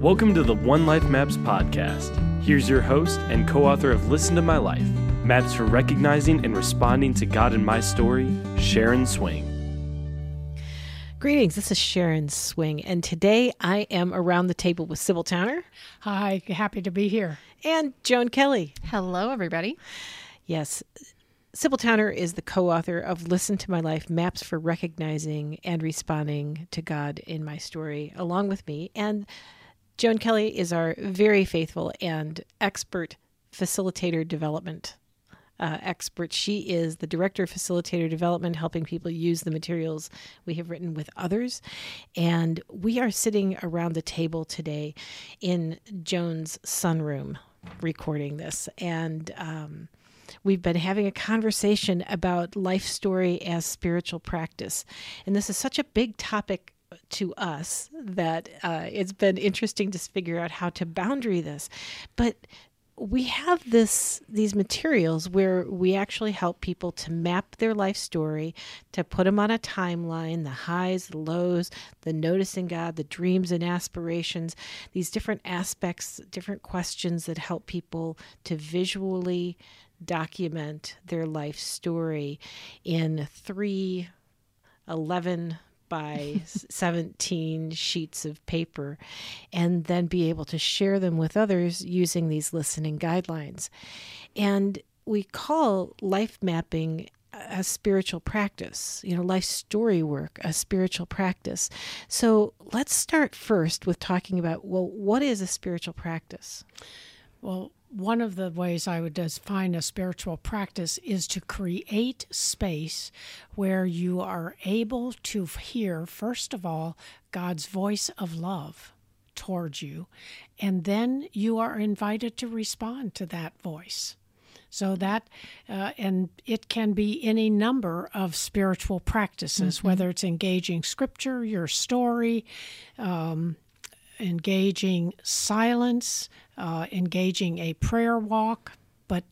Welcome to the One Life Maps podcast. Here's your host and co author of Listen to My Life Maps for Recognizing and Responding to God in My Story, Sharon Swing. Greetings, this is Sharon Swing, and today I am around the table with Sybil Towner. Hi, happy to be here. And Joan Kelly. Hello, everybody. Yes, Sybil Towner is the co author of Listen to My Life Maps for Recognizing and Responding to God in My Story, along with me. And Joan Kelly is our very faithful and expert facilitator development uh, expert. She is the director of facilitator development, helping people use the materials we have written with others. And we are sitting around the table today in Joan's sunroom recording this. And, um, We've been having a conversation about life story as spiritual practice. And this is such a big topic to us that uh, it's been interesting to figure out how to boundary this. But we have this these materials where we actually help people to map their life story to put them on a timeline the highs the lows the noticing god the dreams and aspirations these different aspects different questions that help people to visually document their life story in three 11 by 17 sheets of paper and then be able to share them with others using these listening guidelines. And we call life mapping a spiritual practice, you know, life story work, a spiritual practice. So let's start first with talking about well, what is a spiritual practice? Well, one of the ways I would define a spiritual practice is to create space where you are able to hear, first of all, God's voice of love towards you, and then you are invited to respond to that voice. So that, uh, and it can be any number of spiritual practices, mm-hmm. whether it's engaging scripture, your story, um, engaging silence, uh, engaging a prayer walk, but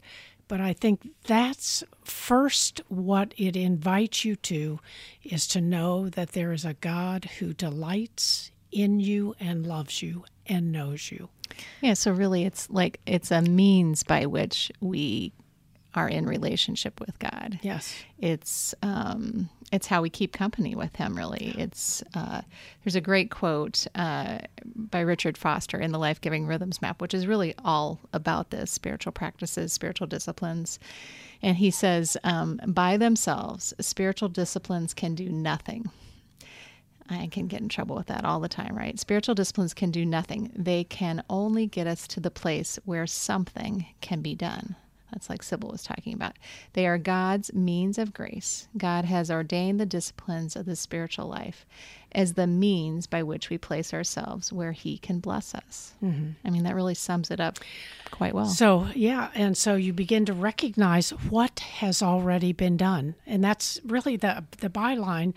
but I think that's first what it invites you to is to know that there is a God who delights in you and loves you and knows you. Yeah, so really it's like it's a means by which we are in relationship with God. Yes, it's um, it's how we keep company with Him. Really, it's uh, there's a great quote uh, by Richard Foster in the Life Giving Rhythms Map, which is really all about this spiritual practices, spiritual disciplines, and he says, um, by themselves, spiritual disciplines can do nothing. I can get in trouble with that all the time, right? Spiritual disciplines can do nothing. They can only get us to the place where something can be done. That's like Sybil was talking about. They are God's means of grace. God has ordained the disciplines of the spiritual life as the means by which we place ourselves where He can bless us. Mm-hmm. I mean, that really sums it up quite well. So, yeah. And so you begin to recognize what has already been done. And that's really the, the byline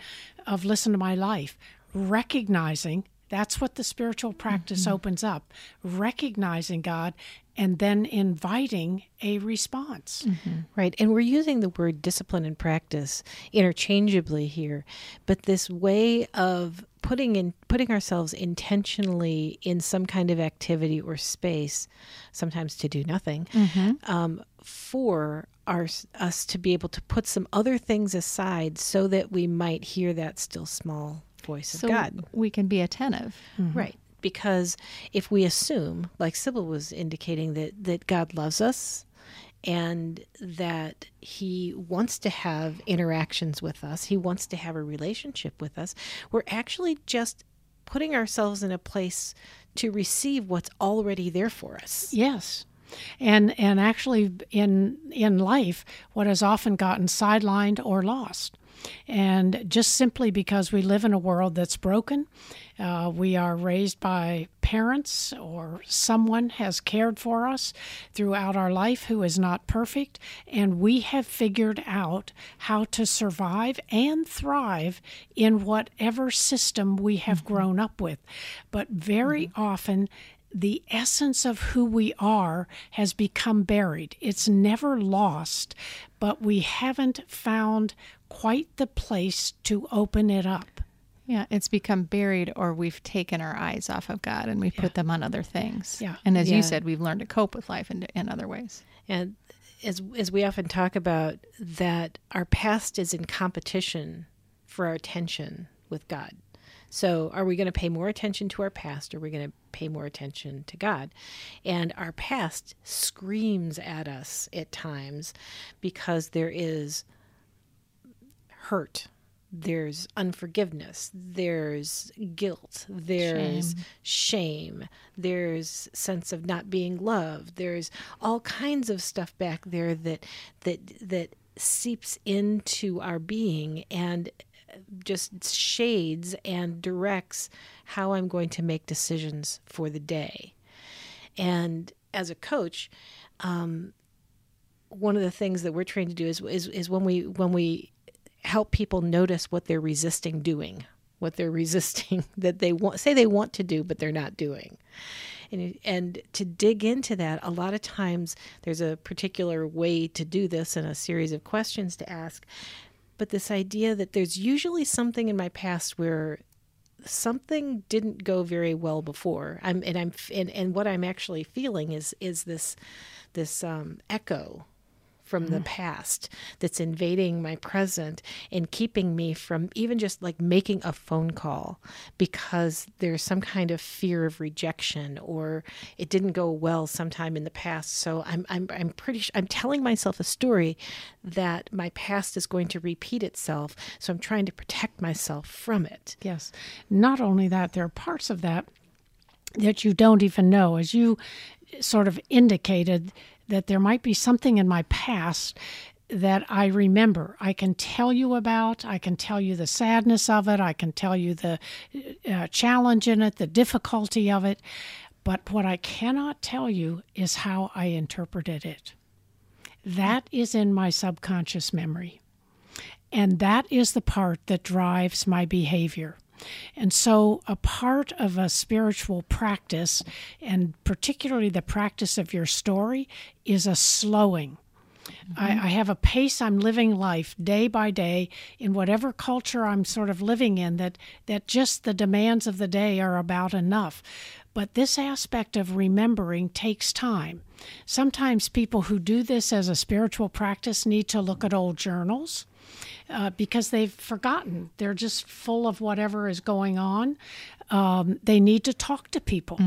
of Listen to My Life recognizing that's what the spiritual practice mm-hmm. opens up recognizing God and then inviting a response. Mm-hmm. Right. And we're using the word discipline and practice interchangeably here, but this way of putting in putting ourselves intentionally in some kind of activity or space, sometimes to do nothing, mm-hmm. um, for our, us to be able to put some other things aside so that we might hear that still small voice so of God. We can be attentive. Mm-hmm. Right because if we assume, like Sybil was indicating, that, that God loves us and that He wants to have interactions with us, He wants to have a relationship with us, we're actually just putting ourselves in a place to receive what's already there for us. Yes. And and actually in in life what has often gotten sidelined or lost and just simply because we live in a world that's broken, uh, we are raised by parents or someone has cared for us throughout our life who is not perfect, and we have figured out how to survive and thrive in whatever system we have mm-hmm. grown up with. But very mm-hmm. often, the essence of who we are has become buried. It's never lost, but we haven't found quite the place to open it up. Yeah, it's become buried, or we've taken our eyes off of God and we've put them on other things. Yeah. And as Yeah. you said, we've learned to cope with life in, in other ways. And as as we often talk about that our past is in competition for our attention with God. So are we going to pay more attention to our past or are we going to pay more attention to God? And our past screams at us at times because there is hurt. There's unforgiveness. There's guilt. There's shame. There's sense of not being loved. There's all kinds of stuff back there that that that seeps into our being and just shades and directs how I'm going to make decisions for the day. And as a coach, um, one of the things that we're trained to do is, is is when we when we help people notice what they're resisting doing, what they're resisting that they want say they want to do but they're not doing. And, and to dig into that, a lot of times there's a particular way to do this and a series of questions to ask. But this idea that there's usually something in my past where something didn't go very well before. I'm and I'm and, and what I'm actually feeling is is this this um, echo from the mm. past that's invading my present and keeping me from even just like making a phone call because there's some kind of fear of rejection or it didn't go well sometime in the past so I'm I'm I'm pretty sure I'm telling myself a story that my past is going to repeat itself so I'm trying to protect myself from it Yes. Not only that, there are parts of that that you don't even know. As you sort of indicated, that there might be something in my past that I remember. I can tell you about, I can tell you the sadness of it, I can tell you the uh, challenge in it, the difficulty of it. But what I cannot tell you is how I interpreted it. That is in my subconscious memory. And that is the part that drives my behavior. And so, a part of a spiritual practice, and particularly the practice of your story, is a slowing. I, mm-hmm. I have a pace I'm living life day by day in whatever culture I'm sort of living in that, that just the demands of the day are about enough. But this aspect of remembering takes time. Sometimes people who do this as a spiritual practice need to look at old journals uh, because they've forgotten. They're just full of whatever is going on. Um, they need to talk to people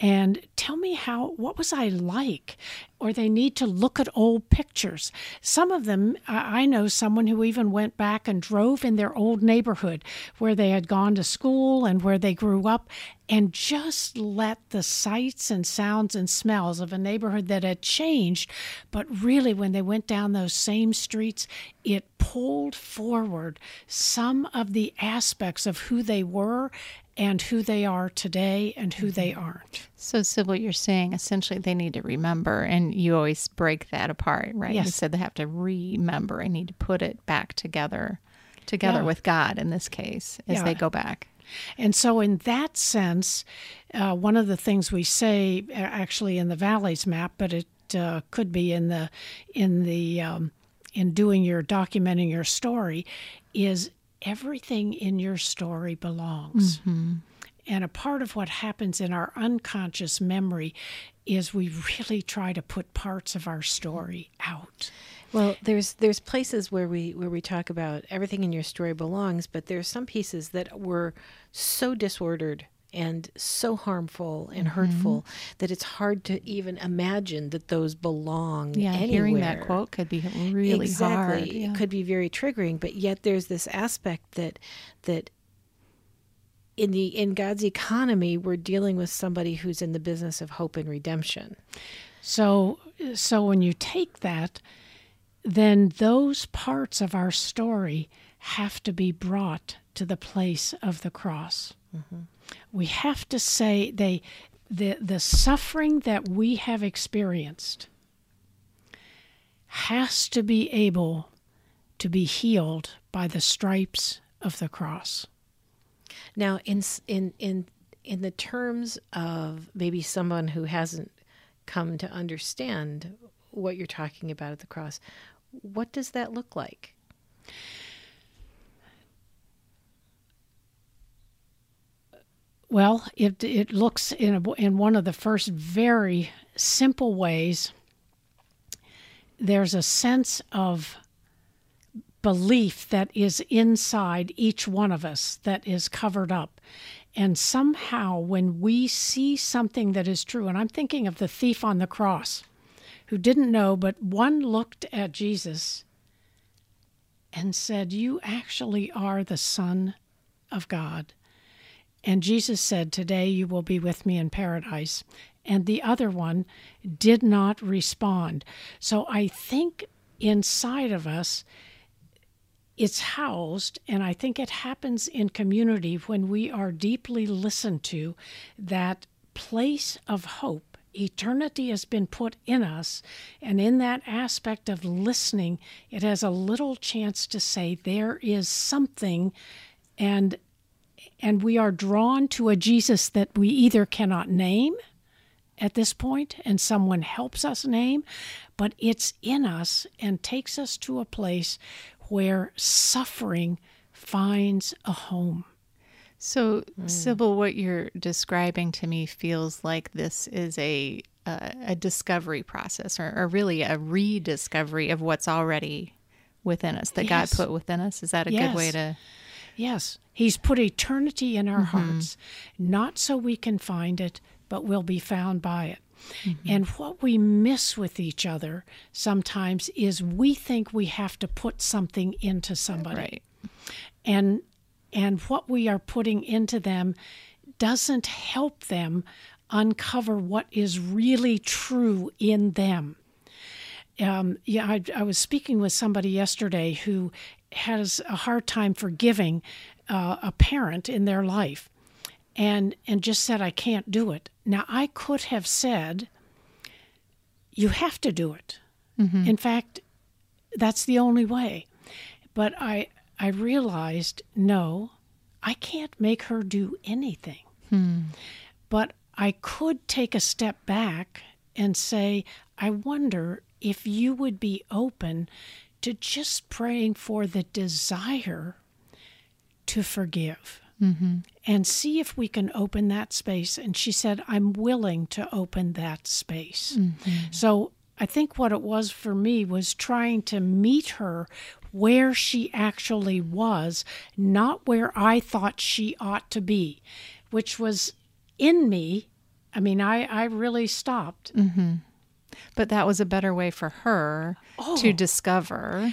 and tell me how, what was I like? Or they need to look at old pictures. Some of them, I I know someone who even went back and drove in their old neighborhood where they had gone to school and where they grew up and just let the sights and sounds and smells of a neighborhood that had changed, but really when they went down those same streets, it pulled forward some of the aspects of who they were and who they are today and who they aren't. So, Sybil, you're saying essentially they need to remember, and you always break that apart, right? You Yes. said they have to remember and need to put it back together, together Yeah. with God in this case, as Yeah. they go back. And so, in that sense, uh, one of the things we say, uh, actually in the valleys map, but it uh, could be in the in the um, in doing your documenting your story, is everything in your story belongs. Mm-hmm. And a part of what happens in our unconscious memory is we really try to put parts of our story out. Well, there's there's places where we where we talk about everything in your story belongs, but there's some pieces that were so disordered and so harmful and mm-hmm. hurtful that it's hard to even imagine that those belong Yeah, anywhere. hearing that quote could be really exactly. hard. Yeah. It could be very triggering, but yet there's this aspect that that in the in God's economy, we're dealing with somebody who's in the business of hope and redemption. So, so when you take that, then those parts of our story have to be brought to the place of the cross. Mm-hmm. We have to say they, the the suffering that we have experienced has to be able to be healed by the stripes of the cross. Now, in in in in the terms of maybe someone who hasn't come to understand what you're talking about at the cross, what does that look like? Well, it it looks in a, in one of the first very simple ways. There's a sense of belief that is inside each one of us that is covered up. And somehow, when we see something that is true, and I'm thinking of the thief on the cross who didn't know, but one looked at Jesus and said, You actually are the Son of God. And Jesus said, Today you will be with me in paradise. And the other one did not respond. So I think inside of us, it's housed, and I think it happens in community when we are deeply listened to, that place of hope. Eternity has been put in us, and in that aspect of listening, it has a little chance to say there is something, and and we are drawn to a Jesus that we either cannot name at this point and someone helps us name, but it's in us and takes us to a place where suffering finds a home. So, mm. Sybil, what you're describing to me feels like this is a a, a discovery process, or, or, really a rediscovery of what's already within us that yes. God put within us. Is that a yes. good way to? Yes, He's put eternity in our mm-hmm. hearts, not so we can find it, but we'll be found by it. Mm-hmm. And what we miss with each other sometimes is we think we have to put something into somebody. Right. And and what we are putting into them doesn't help them uncover what is really true in them. Um, yeah, I, I, was speaking with somebody yesterday who has a hard time forgiving uh, a parent in their life, and and just said I can't do it. Now I could have said you have to do it. Mm-hmm. In fact, that's the only way. But I I realized no, I can't make her do anything. Hmm. But I could take a step back and say, I wonder if you would be open to just praying for the desire to forgive mm-hmm. and see if we can open that space. And she said, I'm willing to open that space. Mm-hmm. So I think what it was for me was trying to meet her where she actually was, not where I thought she ought to be, which was in me. I mean, I, I really stopped. Mm-hmm. But that was a better way for her oh. to discover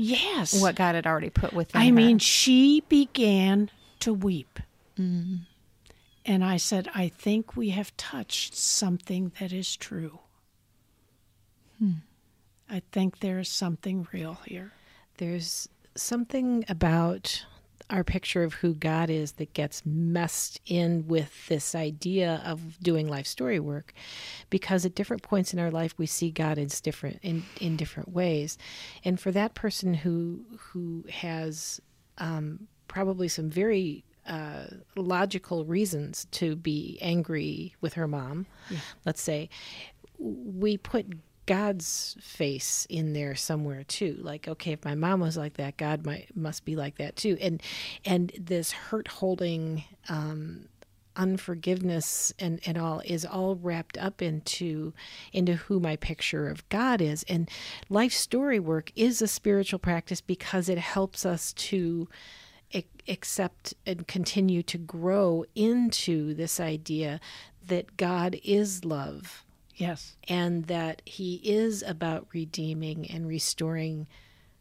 Yes. What God had already put within her. I her. mean, she began to weep. Mm. And I said, I think we have touched something that is true. Hmm. I think there's something real here. There's something about our picture of who God is that gets messed in with this idea of doing life story work because at different points in our life we see God as different in, in different ways. And for that person who who has um, probably some very uh, logical reasons to be angry with her mom, yeah. let's say, we put God's face in there somewhere too. Like, okay, if my mom was like that, God might must be like that too. And and this hurt holding um, unforgiveness and, and all is all wrapped up into into who my picture of God is. And life story work is a spiritual practice because it helps us to accept and continue to grow into this idea that God is love Yes. And that he is about redeeming and restoring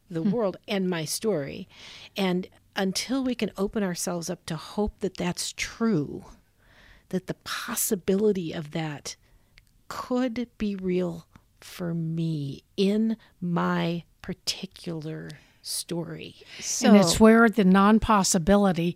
the hmm. world and my story. And until we can open ourselves up to hope that that's true, that the possibility of that could be real for me in my particular story. So, and it's where the non possibility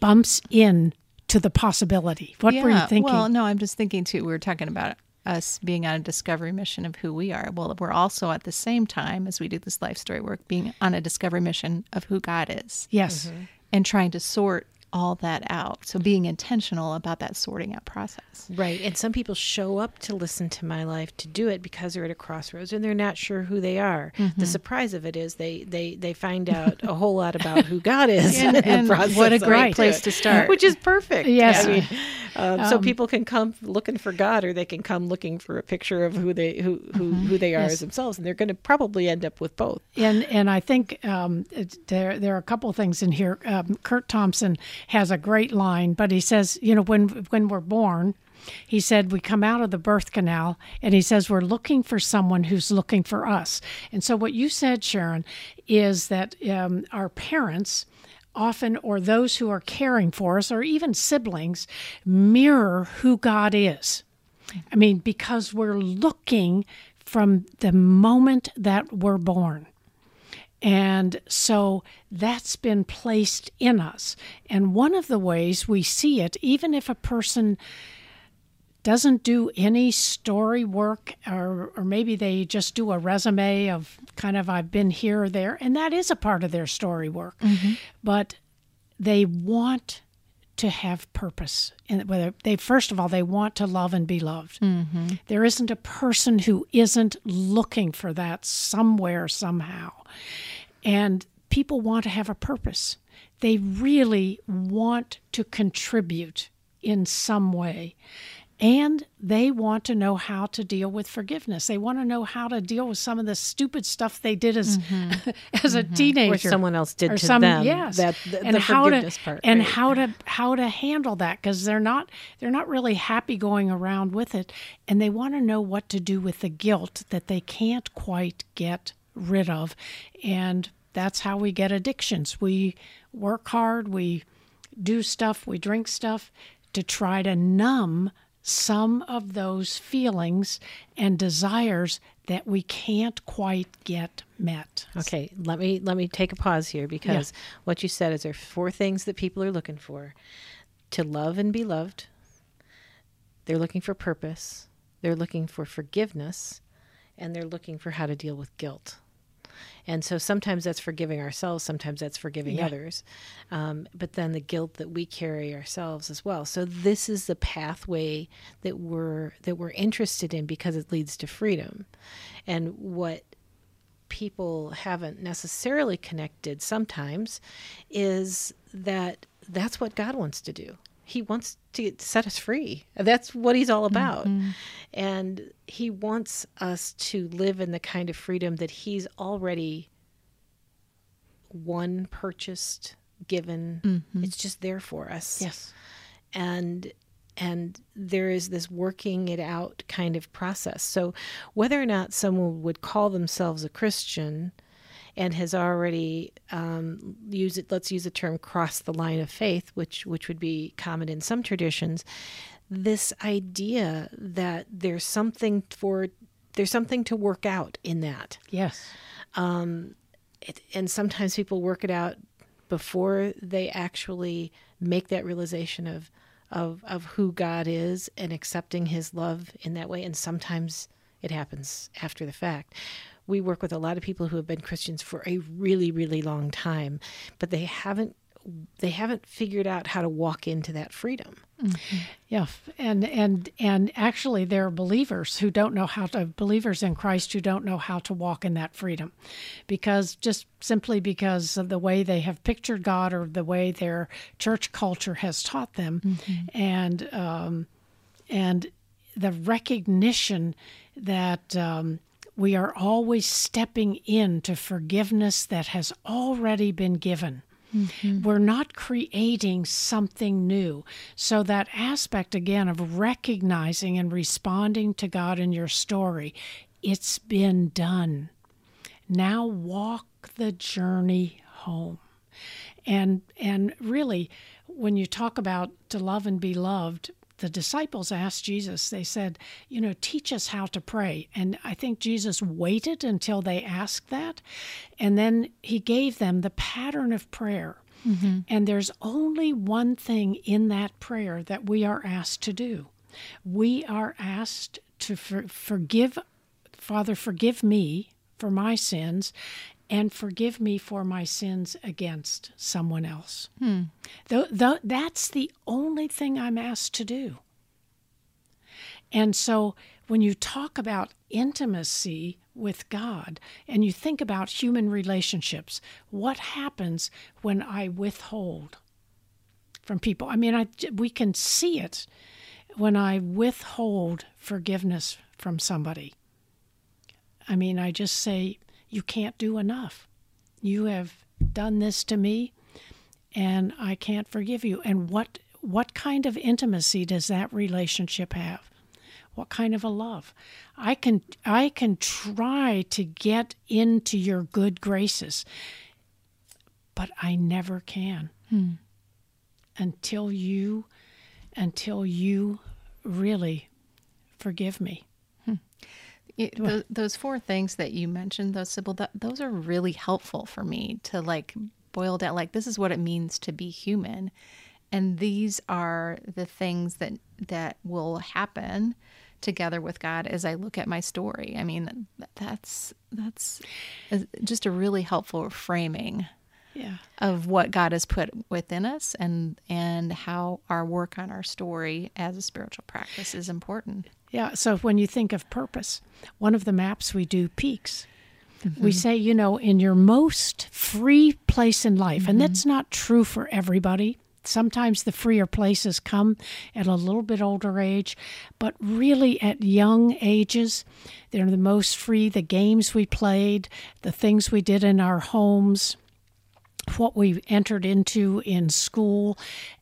bumps in to the possibility. What yeah, were you thinking? Well, no, I'm just thinking too. We were talking about us being on a discovery mission of who we are. Well, we're also at the same time as we do this life story work being on a discovery mission of who God is. Yes. Mm-hmm. And trying to sort all that out. So being intentional about that sorting out process. Right. And some people show up to listen to my life to do it because they're at a crossroads and they're not sure who they are. Mm-hmm. The surprise of it is they they they find out a whole lot about who God is. And, and what a great it, place to start. Which is perfect. Yes. I mean, um, so people can come looking for God, or they can come looking for a picture of who they who who, who they are Yes. as themselves, and they're going to probably end up with both. And and I think um, there there are a couple of things in here. Um, Kurt Thompson has a great line, but he says, you know, when when we're born, he said we come out of the birth canal, and he says we're looking for someone who's looking for us. And so what you said, Sharon, is that um, our parents. Often, or those who are caring for us, or even siblings, mirror who God is. I mean, because we're looking from the moment that we're born. And so that's been placed in us. And one of the ways we see it, even if a person doesn't do any story work, or, or maybe they just do a resume of kind of, I've been here or there, and that is a part of their story work. Mm-hmm. But they want to have purpose. And whether they first of all they want to love and be loved. Mm-hmm. There isn't a person who isn't looking for that somewhere somehow and people want to have a purpose they really want to contribute in some way and they want to know how to deal with forgiveness they want to know how to deal with some of the stupid stuff they did as as a mm-hmm. teenager Or someone else did or to some- them. Yes, That the, and the how forgiveness to part. and right. how to how to handle that because they're not they're not really happy going around with it, and they want to know what to do with the guilt that they can't quite get rid of, and that's how we get addictions. We work hard, we do stuff, we drink stuff to try to numb some of those feelings and desires that we can't quite get met. Okay, let me let me take a pause here because what you said is there are four things that people are looking for: to love and be loved. They're looking for purpose. They're looking for forgiveness, and they're looking for how to deal with guilt. And so sometimes that's forgiving ourselves, sometimes that's forgiving Yeah. others, um, but then the guilt that we carry ourselves as well. So this is the pathway that we're that we're interested in because it leads to freedom. And what people haven't necessarily connected sometimes is that that's what God wants to do. He wants to set us free. That's what he's all about. Mm-hmm. And he wants us to live in the kind of freedom that he's already won, purchased, given. Mm-hmm. It's just there for us Yes. and and there is this working it out kind of process. So whether or not someone would call themselves a Christian and has already um, use it, let's use the term cross the line of faith, which which would be common in some traditions. This idea that there's something for there's something to work out in that Yes. it, and sometimes people work it out before they actually make that realization of of of who God is and accepting his love in that way and sometimes it happens after the fact. We work with a lot of people who have been Christians for a really really long time but they haven't they haven't figured out how to walk into that freedom. Yeah, and and and actually, there are believers who don't know how to believers in Christ who don't know how to walk in that freedom, because just simply because of the way they have pictured God or the way their church culture has taught them, and um, and the recognition that um, we are always stepping into forgiveness that has already been given. Mm-hmm. We're not creating something new. So, that aspect again of recognizing and responding to God in your story, it's been done. Now walk the journey home. And and really when you talk about to love and be loved, the disciples asked Jesus, they said, you know, teach us how to pray. And I think Jesus waited until they asked that. And then he gave them the pattern of prayer. Mm-hmm. And there's only one thing in that prayer that we are asked to do. We are asked to for, forgive, Father, forgive me for my sins and forgive me for my sins against someone else. Hmm. Th- th- that's the only thing I'm asked to do. And so when you talk about intimacy with God and you think about human relationships, what happens when I withhold from people? I mean, I, we can see it when I withhold forgiveness from somebody. I mean, I just say, you can't do enough. You have done this to me and I can't forgive you. And what what kind of intimacy does that relationship have? What kind of a love? I can I can try to get into your good graces, but I never can. Hmm. Until you until you really forgive me. It, those, those, four things that you mentioned, those Sybil, that, those are really helpful for me to like boil down. Like this is what it means to be human, and these are the things that that will happen together with God as I look at my story. I mean, that's that's just a really helpful framing yeah. of what God has put within us and and how our work on our story as a spiritual practice is important. Yeah. So when you think of purpose, one of the maps we do peaks. Mm-hmm. We say, you know, in your most free place in life, mm-hmm. and that's not true for everybody. Sometimes the freer places come at a little bit older age, but really at young ages, they're the most free. The games we played, the things we did in our homes, what we entered into in school,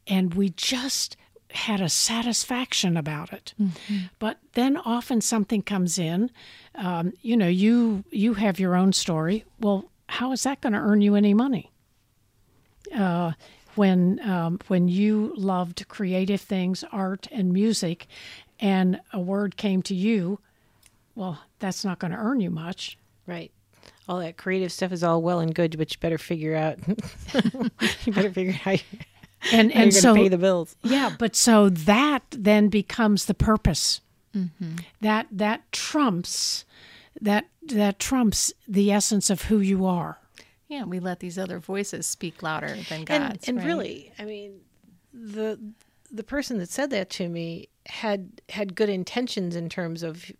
and we just had a satisfaction about it. Mm-hmm. But then often something comes in. Um, you know, you you have your own story. Well, how is that going to earn you any money? Uh, when um, when you loved creative things, art and music, and a word came to you, well, that's not going to earn you much. Right all that creative stuff is all well and good, but you better figure out. you better figure out how, you, and how and you're so pay the bills. Yeah, but so that then becomes the purpose. Mm-hmm. That that trumps that that trumps the essence of who you are. Yeah, we let these other voices speak louder than God's. And, and right? really, I mean, the the person that said that to me had had good intentions in terms of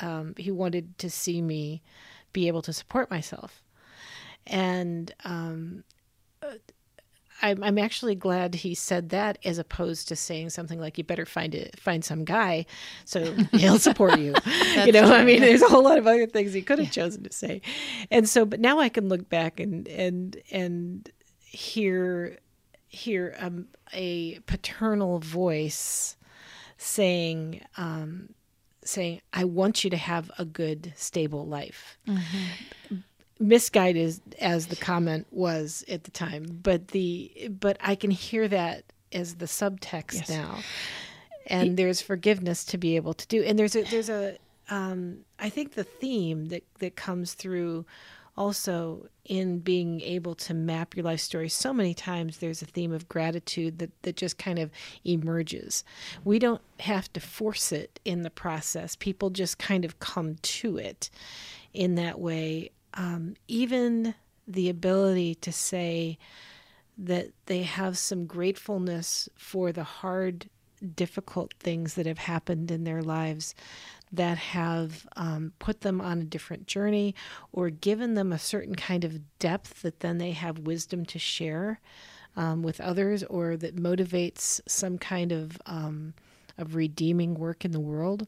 um, he wanted to see me be able to support myself. And um, I'm, I'm actually glad he said that as opposed to saying something like you better find it find some guy so he'll support you you know true. i mean there's a whole lot of other things he could have chosen to say and so but now i can look back and and and hear hear um, a paternal voice saying um, saying, I want you to have a good, stable life. Mm-hmm. Misguided as the comment was at the time, but the but I can hear that as the subtext yes. now. And there's forgiveness to be able to do. And there's a there's a um, I think the theme that that comes through also in being able to map your life story so many times there's a theme of gratitude that, that just kind of emerges we don't have to force it in the process people just kind of come to it in that way um, even the ability to say that they have some gratefulness for the hard difficult things that have happened in their lives that have um, put them on a different journey or given them a certain kind of depth that then they have wisdom to share um, with others or that motivates some kind of um, of redeeming work in the world.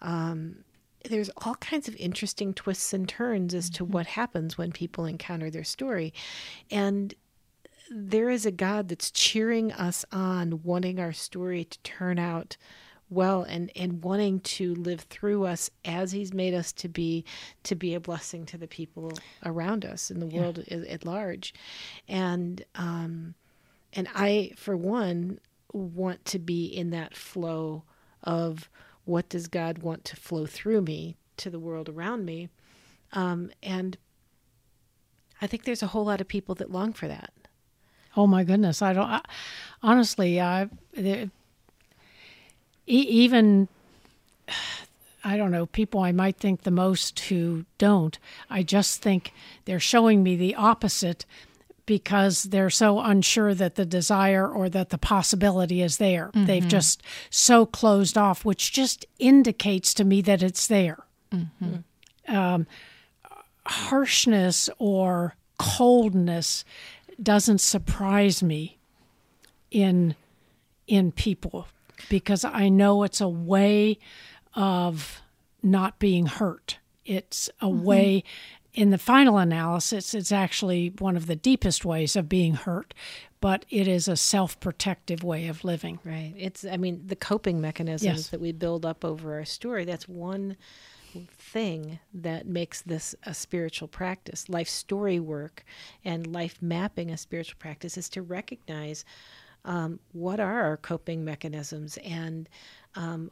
Um, there's all kinds of interesting twists and turns as to mm-hmm. what happens when people encounter their story. And there is a God that's cheering us on, wanting our story to turn out well and and wanting to live through us as he's made us to be to be a blessing to the people around us in the yeah. world at, at, large and um and i for one want to be in that flow of what does god want to flow through me to the world around me um and i think there's a whole lot of people that long for that oh my goodness i don't I, honestly i even I don't know, people I might think the most who don't. I just think they're showing me the opposite because they're so unsure that the desire or that the possibility is there. Mm-hmm. They've just so closed off, which just indicates to me that it's there. Mm-hmm. Um, harshness or coldness doesn't surprise me in in people because I know it's a way of not being hurt. It's a mm-hmm. way in the final analysis, it's actually one of the deepest ways of being hurt, but it is a self protective way of living. Right. It's, I mean, the coping mechanisms yes. that we build up over our story, that's one thing that makes this a spiritual practice. Life story work and life mapping a spiritual practice is to recognize um, what are our coping mechanisms and um,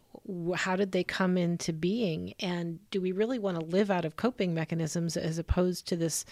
how did they come into being? And do we really want to live out of coping mechanisms as opposed to this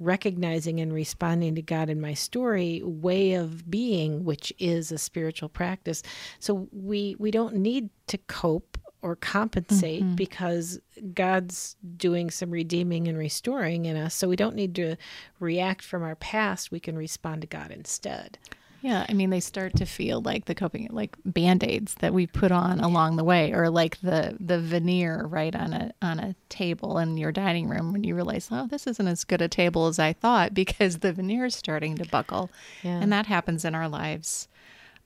recognizing and responding to God in my story way of being, which is a spiritual practice? So we we don't need to cope or compensate mm-hmm. because God's doing some redeeming and restoring in us. So we don't need to react from our past. We can respond to God instead. Yeah, I mean, they start to feel like the coping, like band aids that we put on along the way, or like the the veneer right on a on a table in your dining room when you realize, oh, this isn't as good a table as I thought because the veneer is starting to buckle, yeah. and that happens in our lives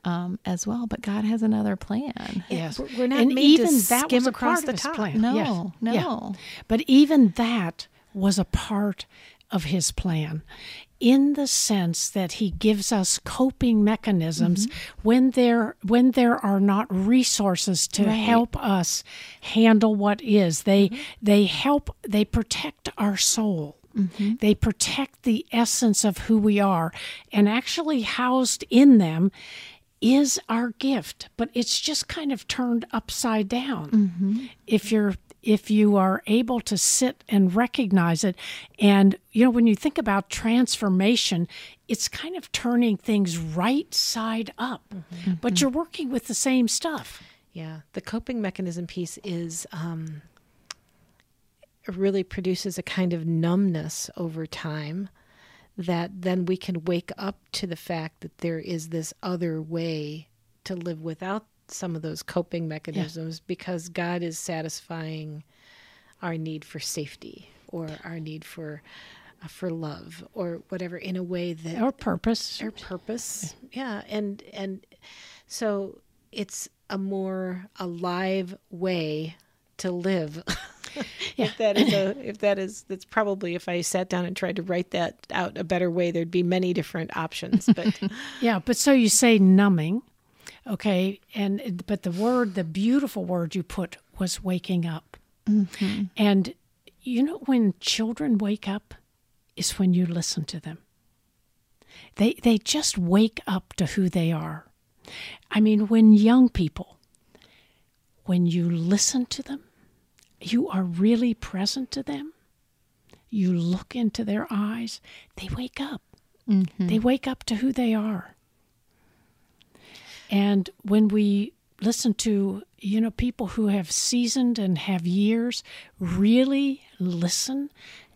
um, as well. But God has another plan. Yes, we're not and even that was across the top. Plan. No, yes. no. Yeah. But even that was a part of His plan in the sense that he gives us coping mechanisms mm-hmm. when there when there are not resources to right. help us handle what is they mm-hmm. they help they protect our soul mm-hmm. they protect the essence of who we are and actually housed in them is our gift but it's just kind of turned upside down mm-hmm. if you're if you are able to sit and recognize it. And, you know, when you think about transformation, it's kind of turning things right side up, mm-hmm. but you're working with the same stuff. Yeah. The coping mechanism piece is. Um, really produces a kind of numbness over time that then we can wake up to the fact that there is this other way to live without some of those coping mechanisms yeah. because God is satisfying our need for safety or our need for uh, for love or whatever in a way that our purpose. Our purpose. Yeah. And and so it's a more alive way to live. Yeah. if that is a if that is that's probably if I sat down and tried to write that out a better way there'd be many different options but yeah but so you say numbing Okay. And, but the word, the beautiful word you put was waking up. Mm-hmm. And you know, when children wake up is when you listen to them. They, they just wake up to who they are. I mean, when young people, when you listen to them, you are really present to them, you look into their eyes, they wake up. Mm-hmm. They wake up to who they are. And when we listen to, you know, people who have seasoned and have years really listen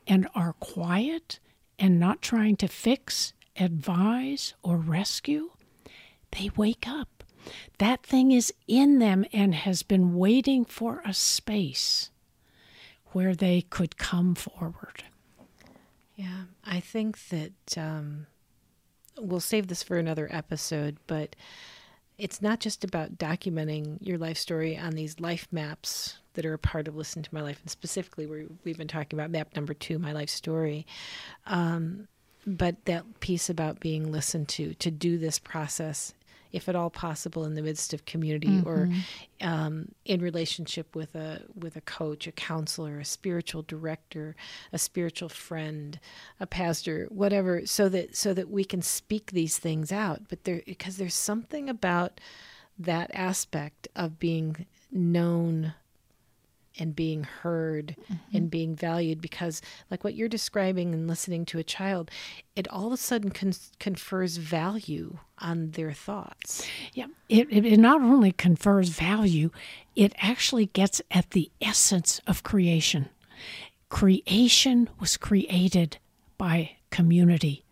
and are quiet and not trying to fix, advise, or rescue, they wake up. That thing is in them and has been waiting for a space where they could come forward. Yeah, I think that um, we'll save this for another episode, but it's not just about documenting your life story on these life maps that are a part of Listen to My Life, and specifically, we we've been talking about map number two, My Life Story. Um, but that piece about being listened to, to do this process if at all possible, in the midst of community mm-hmm. or um, in relationship with a with a coach, a counselor, a spiritual director, a spiritual friend, a pastor, whatever, so that so that we can speak these things out. But there, because there's something about that aspect of being known and being heard mm-hmm. and being valued because like what you're describing and listening to a child it all of a sudden con- confers value on their thoughts. Yeah, it, it not only confers value, it actually gets at the essence of creation. Creation was created by community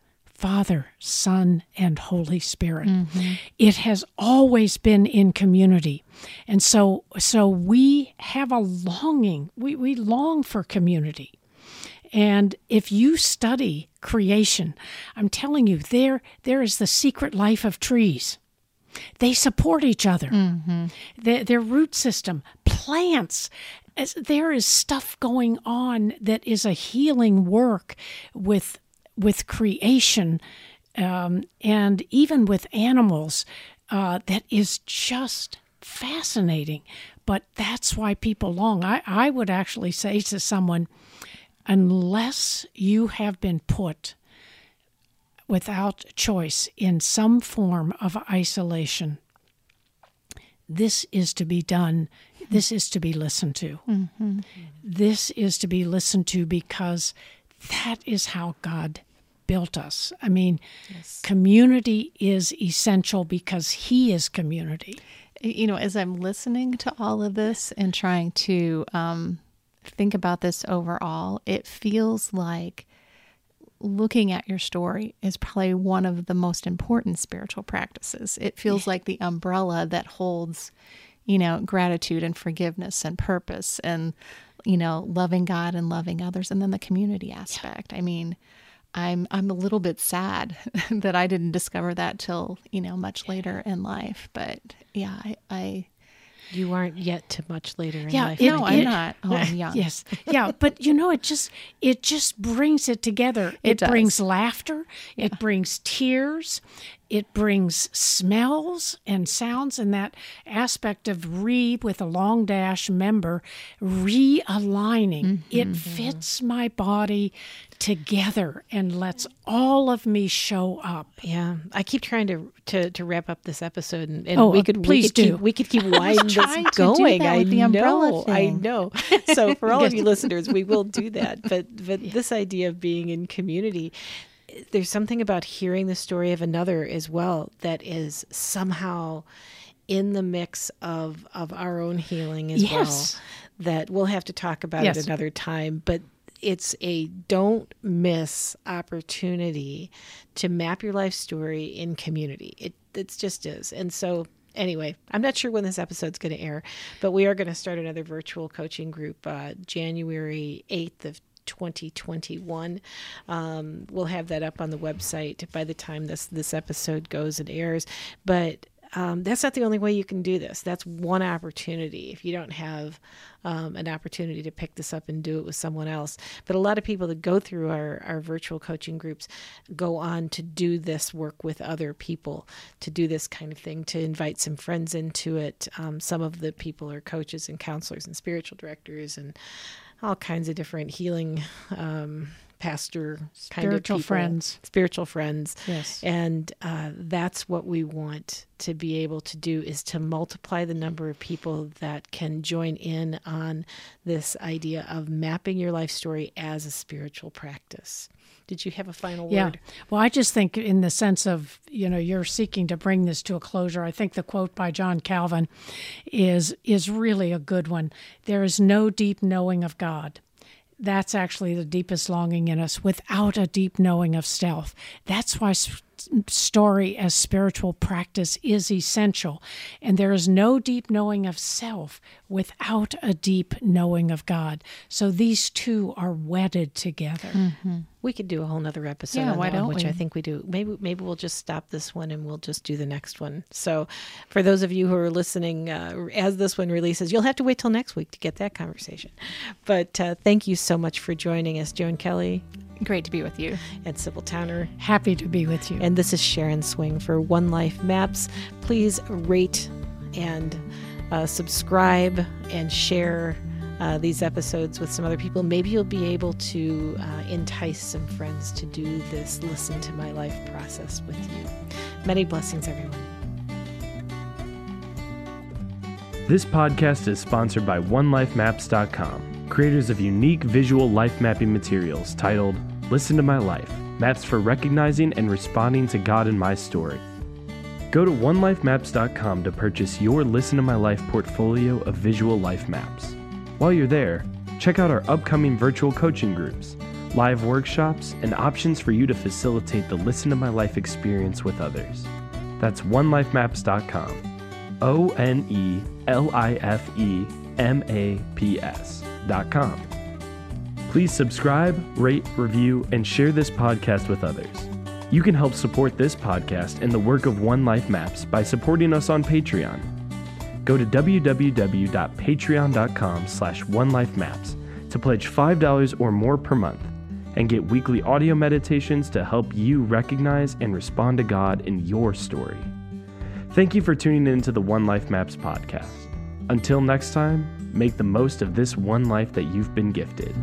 Father, Son, and Holy Spirit. Mm-hmm. It has always been in community. And so so we have a longing. We, we long for community. And if you study creation, I'm telling you, there there is the secret life of trees. They support each other. Mm-hmm. Their, their root system, plants. As there is stuff going on that is a healing work with with creation, um, and even with animals. Uh, that is just fascinating. But that's why people long. I, I would actually say to someone, unless you have been put without choice in some form of isolation, this is to be done. This is to be listened to. This is to be listened to because that is how God built us. I mean, community is essential because He is community. you know, as I'm listening to all of this and trying to um, think about this overall, it feels like looking at your story is probably one of the most important spiritual practices. It feels like the umbrella that holds, you know, gratitude and forgiveness and purpose and, you know, loving God and loving others and then the community aspect. I mean, I'm I'm a little bit sad that I didn't discover that till, you know, much later in life. But yeah, I, I you aren't yet to much later in Yeah, life it- no. I'm it- not. Oh, I'm young. Yes. Yeah, but you know it just it just brings it together. It, does. brings laughter, it brings tears, it brings smells and sounds and that aspect of re with a long dash member realigning. It fits my body together and lets all of me show up. Yeah, I keep trying to to, to wrap up this episode, and, and Oh, we uh, could please we could do. Keep, we could keep winding this going. I with the umbrella know, I know. So for all of you listeners, we will do that. But but this idea of being in community, there's something about hearing the story of another as well that is somehow in the mix of of our own healing as Yes. well. That we'll have to talk about Yes. it another time, but it's a don't miss opportunity to map your life story in community. It it just is. And so anyway, I'm not sure when this episode's going to air, but we are going to start another virtual coaching group uh, January 8th of 2021. Um, we'll have that up on the website by the time this this episode goes and airs. But um, that's not the only way you can do this. That's one opportunity. If you don't have um, an opportunity to pick this up and do it with someone else, but a lot of people that go through our, our virtual coaching groups go on to do this work with other people, to do this kind of thing, to invite some friends into it. Um, some of the people are coaches and counselors and spiritual directors and all kinds of different healing um, pastor kind of Spiritual people, friends. spiritual friends Yes. and uh, that's what we want to be able to do is to multiply the number of people that can join in on this idea of mapping your life story as a spiritual practice did you have a final Yeah. word Well, I just think, in the sense of, you know, you're seeking to bring this to a closure, I think the quote by John Calvin is is really a good one. There is no deep knowing of God. That's actually the deepest longing in us without a deep knowing of self. That's why story as spiritual practice is essential. And there is no deep knowing of self without a deep knowing of God. So these two are wedded together. we could do a whole nother episode Yeah, on why that don't which we? I think we do. Maybe maybe we'll just stop this one and we'll just do the next one. So, for those of you who are listening, uh, as this one releases, you'll have to wait till next week to get that conversation. But uh, thank you so much for joining us, Joan Kelly Great to be with you. and Sybil Towner. Happy to be with you. And this is Sharon Swing for One Life Maps. Please rate and uh, subscribe and share uh, these episodes with some other people. Maybe you'll be able to uh, entice some friends to do this listen to my life process with you. Many blessings, everyone. This podcast is sponsored by OneLifeMaps.com, creators of unique visual life mapping materials titled Listen to My Life Maps for Recognizing and Responding to God in My Story. Go to OneLifeMaps.com to purchase your Listen to My Life portfolio of visual life maps. While you're there, check out our upcoming virtual coaching groups, live workshops, and options for you to facilitate the Listen to My Life experience with others. That's OneLifeMaps.com. O N E L I F E M A P Please subscribe, rate, review, and share this podcast with others. You can help support this podcast and the work of One Life Maps by supporting us on Patreon. Go to www.patreon.com slash onelifemaps to pledge $5 or more per month and get weekly audio meditations to help you recognize and respond to God in your story. Thank you for tuning in to the One Life Maps podcast. Until next time, make the most of this one life that you've been gifted.